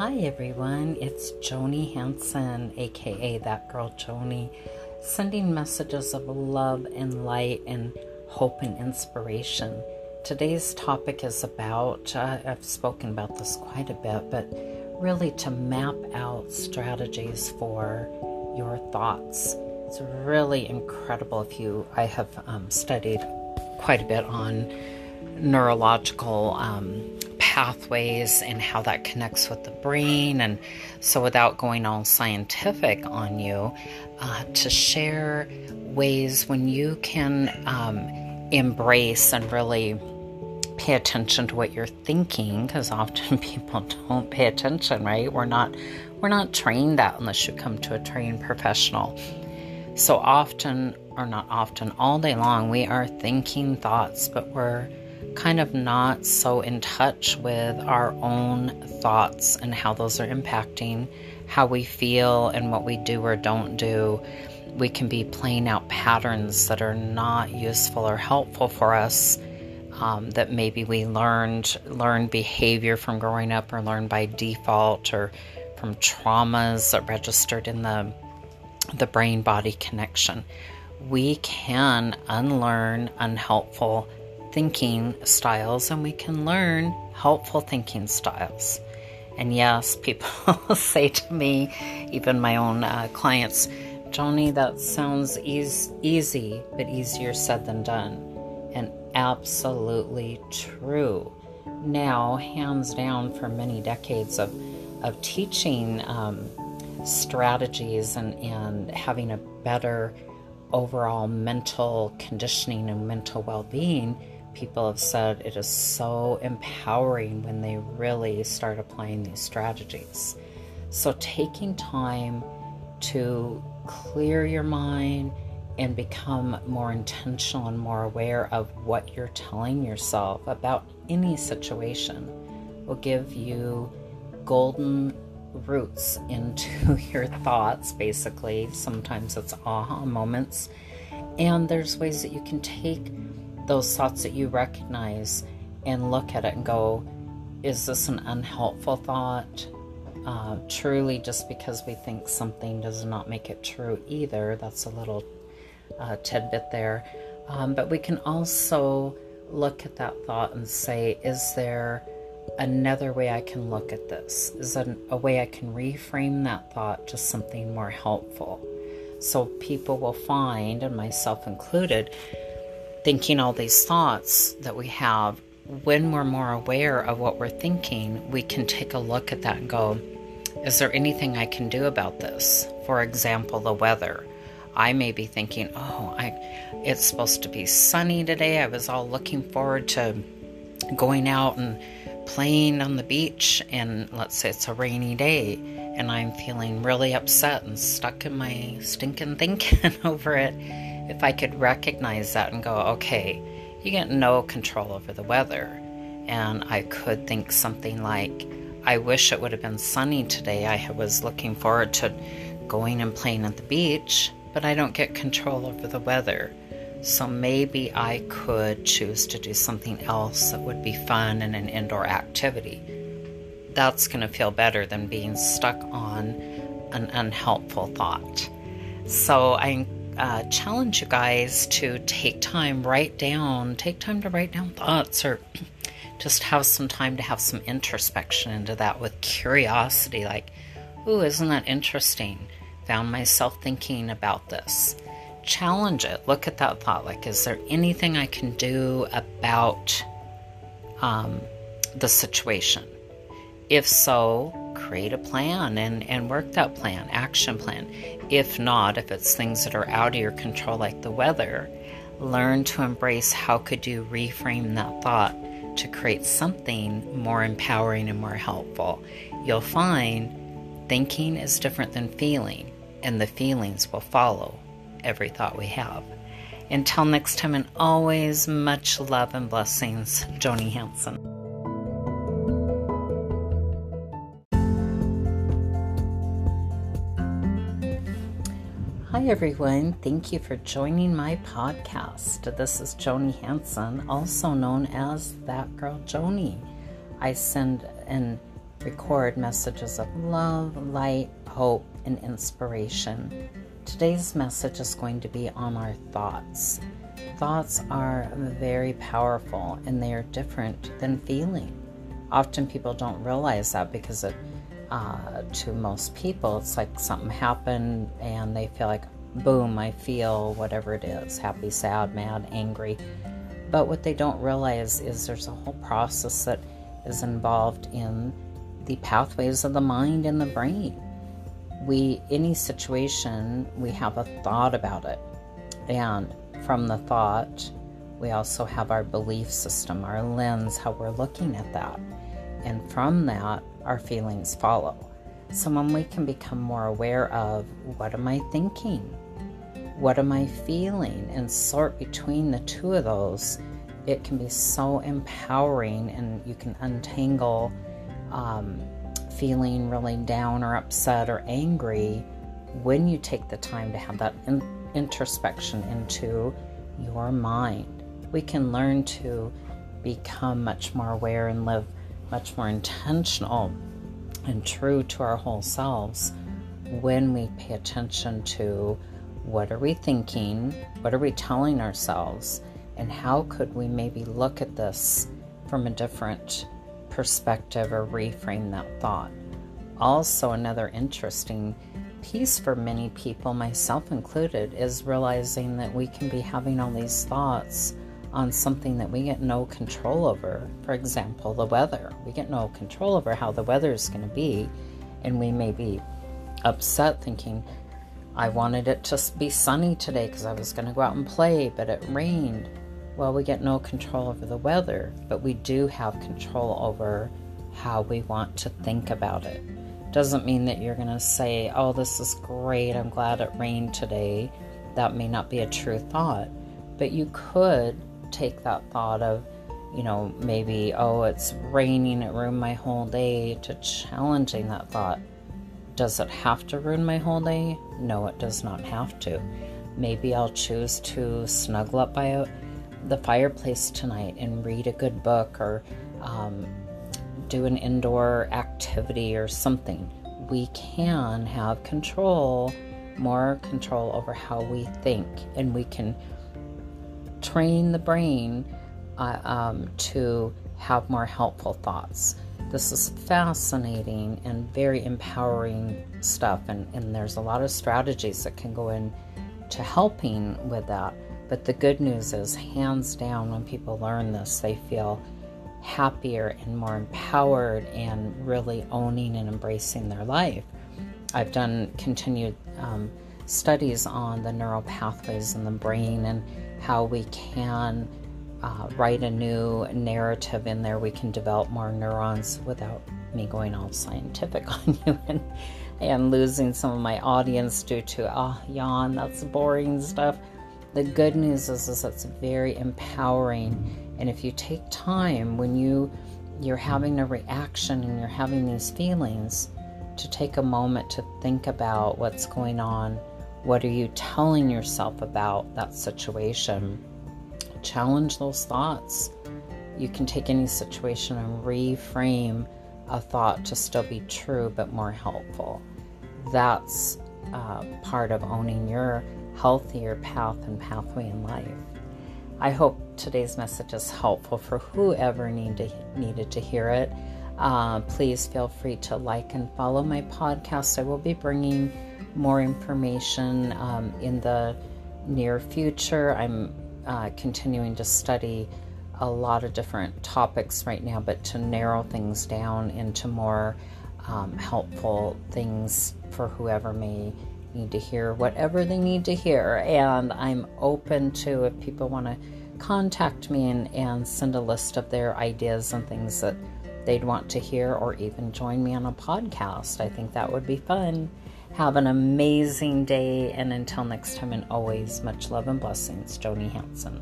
Hi everyone, it's Joni Hanson, aka That Girl Joni, sending messages of love and light and hope and inspiration. Today's topic is about, uh, I've spoken about this quite a bit, but really to map out strategies for your thoughts. It's really incredible if you, I have um, studied quite a bit on neurological um, pathways and how that connects with the brain. And so, without going all scientific on you, uh, to share ways when you can um, embrace and really pay attention to what you're thinking because often people don't pay attention right we're not we're not trained that unless you come to a trained professional so often or not often all day long we are thinking thoughts but we're kind of not so in touch with our own thoughts and how those are impacting how we feel and what we do or don't do. We can be playing out patterns that are not useful or helpful for us. Um, that maybe we learned learned behavior from growing up or learned by default or from traumas that registered in the the brain body connection. We can unlearn unhelpful thinking styles and we can learn helpful thinking styles. And yes, people say to me, even my own uh, clients, Joni, that sounds easy, easy, but easier said than done. And absolutely true. Now, hands down, for many decades of, of teaching um, strategies and, and having a better overall mental conditioning and mental well being, people have said it is so empowering when they really start applying these strategies. So, taking time to clear your mind and become more intentional and more aware of what you're telling yourself about any situation will give you golden roots into your thoughts, basically. Sometimes it's aha moments. And there's ways that you can take those thoughts that you recognize and look at it and go, is this an unhelpful thought? Uh, truly, just because we think something does not make it true either. That's a little uh, tidbit there. Um, but we can also look at that thought and say, is there another way I can look at this? Is there a way I can reframe that thought to something more helpful? So people will find, and myself included, thinking all these thoughts that we have, when we're more aware of what we're thinking, we can take a look at that and go, is there anything I can do about this? For example, the weather. I may be thinking, oh, I, it's supposed to be sunny today. I was all looking forward to going out and playing on the beach, and let's say it's a rainy day, and I'm feeling really upset and stuck in my stinking thinking over it if I could recognize that and go, okay, you get no control over the weather. And I could think something like, I wish it would have been sunny today. I was looking forward to going and playing at the beach, but I don't get control over the weather. So maybe I could choose to do something else that would be fun and an indoor activity. That's going to feel better than being stuck on an unhelpful thought. So I uh, challenge you guys to take time, write down, take time to write down thoughts or just have some time to have some introspection into that with curiosity like, ooh, isn't that interesting? Found myself thinking about this. Challenge it. Look at that thought. Like, is there anything I can do about um, the situation? If so, create a plan and, and work that plan, action plan. If not, if it's things that are out of your control, like the weather, learn to embrace how could you reframe that thought to create something more empowering and more helpful. You'll find thinking is different than feeling, and the feelings will follow every thought we have. Until next time, and always much love and blessings, Joni Hanson. Hi, everyone. Thank you for joining my podcast. This is Joni Hanson, also known as That Girl Joni. I send and record messages of love, light, hope, and inspiration. Today's message is going to be on our thoughts. Thoughts are very powerful and they are different than feeling. Often people don't realize that because it, uh, to most people, it's like something happened and they feel like, boom, I feel whatever it is happy, sad, mad, angry. But what they don't realize is there's a whole process that is involved in the pathways of the mind and the brain. We, any situation, we have a thought about it. And from the thought, we also have our belief system, our lens, how we're looking at that. And from that, our feelings follow. So when we can become more aware of what am I thinking? What am I feeling? And sort between the two of those, it can be so empowering and you can untangle um, feeling really down or upset or angry when you take the time to have that in- introspection into your mind. We can learn to become much more aware and live much more intentional and true to our whole selves when we pay attention to what are we thinking, what are we telling ourselves, and how could we maybe look at this from a different perspective or reframe that thought. Also, another interesting piece for many people, myself included, is realizing that we can be having all these thoughts on something that we get no control over. For example, the weather. We get no control over how the weather is going to be, and we may be upset thinking, I wanted it to be sunny today because I was going to go out and play, but it rained. Well, we get no control over the weather, but we do have control over how we want to think about it. Doesn't mean that you're going to say, Oh, this is great. I'm glad it rained today. That may not be a true thought, but you could take that thought of, you know, maybe, Oh, it's raining. It ruined my whole day to challenging that thought. Does it have to ruin my whole day? No, it does not have to. Maybe I'll choose to snuggle up by the fireplace tonight and read a good book or um, do an indoor activity or something. We can have control, more control over how we think, and we can train the brain uh, um, to have more helpful thoughts. This is fascinating and very empowering stuff, and, and there's a lot of strategies that can go in to helping with that. But the good news is, hands down, when people learn this, they feel happier and more empowered and really owning and embracing their life. I've done continued um, studies on the neural pathways in the brain and how we can uh, write a new narrative in there. We can develop more neurons without me going all scientific on you and, and losing some of my audience due to, oh, yawn, that's boring stuff. The good news is, is it's very empowering. And if you take time when you you're having a reaction and you're having these feelings, to take a moment to think about what's going on. What are you telling yourself about that situation? Challenge those thoughts. You can take any situation and reframe a thought to still be true but more helpful. That's uh, part of owning your healthier path and pathway in life. I hope today's message is helpful for whoever need to, needed to hear it. Uh, please feel free to like and follow my podcast. I will be bringing more information um, in the near future. I'm uh, continuing to study a lot of different topics right now, but to narrow things down into more um, helpful things for whoever may need to hear whatever they need to hear. And I'm open to if people want to contact me and, and send a list of their ideas and things that they'd want to hear, or even join me on a podcast. I think that would be fun. Have an amazing day, and until next time, and always much love and blessings, Joni Hanson.